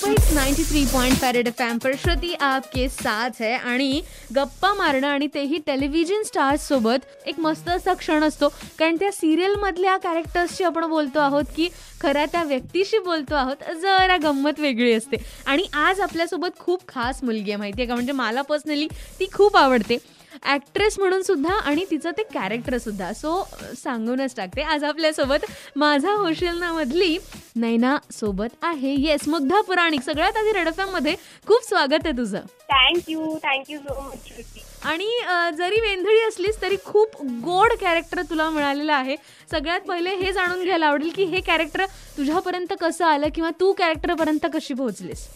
Super 93.5 F FM पर श्रुती आपके साथ है. आणि गप्पा मारणं आणि तेही टेलिव्हिजन स्टार्स सोबत एक मस्त असा क्षण असतो. कारण त्या सिरियल मधल्या कॅरेक्टर्सशी आपण बोलतो आहोत की खरा त्या व्यक्तीशी बोलतो आहोत जरा गंमत वेगळी असते. आणि आज आपल्यासोबत खूप खास मुलगी आहे माहिती आहे का? म्हणजे मला पर्सनली ती खूप आवडते. ॲक्ट्रेस म्हणून सुद्धा आणि तिचं ते कॅरेक्टर सुद्धा. सो सांगूनच टाकते. आज आपल्यासोबत माझा होशेलनामधली नैना सोबत आहे. येस मुग्धा पुराणिक. सगळ्यात आधी रेडफॅममध्ये खूप स्वागत आहे तुझं. थँक्यू थँक्यू सो मच आणि जरी वेंधळी असलीस तरी खूप गोड कॅरेक्टर तुला मिळालेलं आहे. सगळ्यात पहिले हे जाणून घ्यायला आवडेल की हे कॅरेक्टर तुझ्यापर्यंत कसं आलं किंवा तू कॅरेक्टरपर्यंत कशी पोहोचलीस?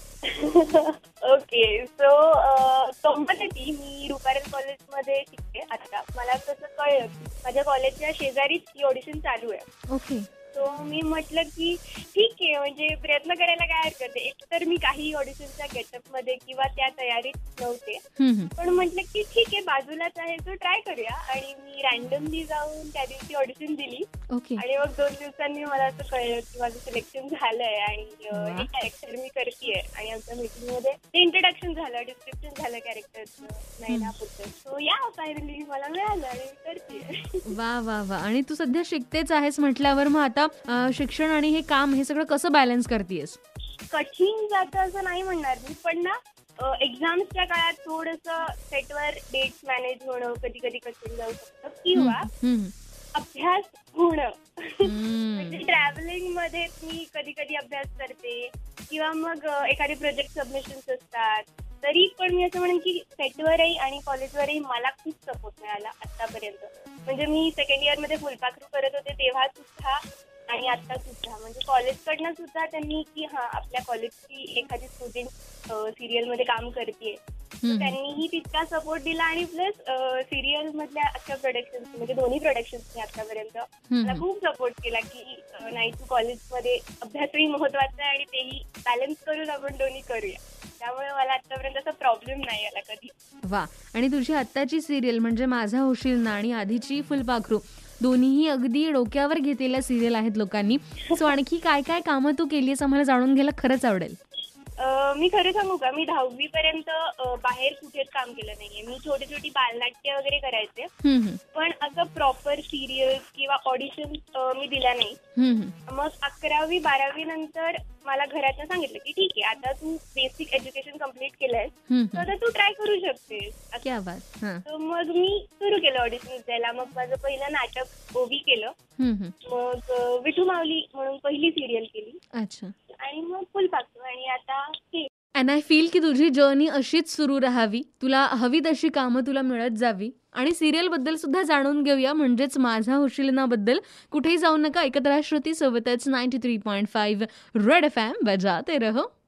ओके सो ती मी रुपारेल कॉलेजमध्ये शिकते. आता मला कसं कळलं माझ्या कॉलेजच्या शेजारीच ही ऑडिशन चालू आहे. ओके सो मी म्हटलं की ठीक आहे म्हणजे प्रयत्न करायला काय हरकत आहे एक तर मी काही ऑडिशनच्या गेटअपमध्ये किंवा त्या तयारीत नव्हते. पण म्हटलं की ठीक आहे बाजूलाच आहे सो ट्राय करूया. आणि मी रॅन्डमली जाऊन त्या दिवशी ऑडिशन दिली. आणि मग दोन दिवसांनी मला असं कळलं की माझं सिलेक्शन झालंय आणि. हे कॅरेक्टर मी करतेय. आणि आमच्या मीटिंगमध्ये ते इंट्रोडक्शन झालं डिस्क्रिप्शन झालं कॅरेक्टरचं नाही ना सो या फायनली मला मिळालं आणि मी करतेय. वा वा वा. आणि तू सध्या शिकतेच आहेस म्हटल्यावर मग आता अ, शिक्षण आणि हे काम हे सगळं कसं बॅलन्स करतेस कठीण जातं असं नाही म्हणणार मी पण ना एक्झाम्सच्या काळात थोडस सेटवर डेट्स मॅनेज होणं कधी कधी कठीण जाऊ शकतं किंवा अभ्यास होणं. म्हणजे ट्रॅव्हलिंगमध्ये मी कधी कधी अभ्यास करते किंवा मग एखादे प्रोजेक्ट सबमिशन्स असतात. तरी पण मी असं म्हणेन की सेटवरही आणि कॉलेजवरही मला खूप सपोर्ट मिळाला आतापर्यंत. म्हणजे मी सेकंड इयरमध्ये फुलपाखरू करत होते तेव्हा सुद्धा आणि आता सुद्धा म्हणजे कॉलेजकडनं सुद्धा त्यांनी की हा आपल्या कॉलेजची एखादी स्टुडंट सिरियलमध्ये काम करते त्यांनीही तितका सपोर्ट दिला आणि प्लस सिरियल मधल्या अख्ख्या प्रोडक्शन म्हणजे दोन्ही प्रोडक्शन्सनी आतापर्यंत मला खूप सपोर्ट केला की नाही तू कॉलेजमध्ये अभ्यासही महत्त्वाचा आहे आणि तेही बॅलन्स करून आपण दोन्ही करूया. त्यामुळे मला आतापर्यंत असा प्रॉब्लेम नाही आला कधी. वा आणि तुझी आत्ताची सिरियल म्हणजे माझा होशील ना आणि आधीची फुलपाखरू. दोन्हीही अगदी डोक्यावर घेतलेल्या सिरियल आहेत लोकांनी. सो आणखी काय काय कामं तू केलीस आम्हाला जाणून घ्यायला खरंच आवडेल. मी खरं सांगू का? मी दहावी पर्यंत बाहेर कुठेच काम केलं नाहीये. मी छोटी छोटी बालनाट्य वगैरे करायचे. पण असं प्रॉपर सिरियल्स किंवा ऑडिशन मी दिल्या नाही. मग अकरावी बारावी नंतर मला घरातनं सांगितलं की ठीक आहे आता तू बेसिक एज्युकेशन कंप्लीट केलंय तर. आता तू ट्राय करू शकतेस असं. क्या बात हां तर मग मी सुरू केलं ऑडिशन द्यायला मग माझं पहिलं नाटक ओवी केलं हम्म, हम्म. मग अ, विठू माऊली म्हणून पहिली सिरियल केली अच्छा आणि मग फुलपाखरू आणि आता हे अँड आय फील की तुझी जर्नी अशीच सुरू राहावी. तुला हवी तशी कामं तुला मिळत जावी. आणि सिरियलबद्दल सुद्धा जाणून घेऊया. म्हणजेच माझा होशिलनाबद्दल कुठेही जाऊ नका. एकत्र श्रुती सोबतच ninety three point five red F M बजाते रहो.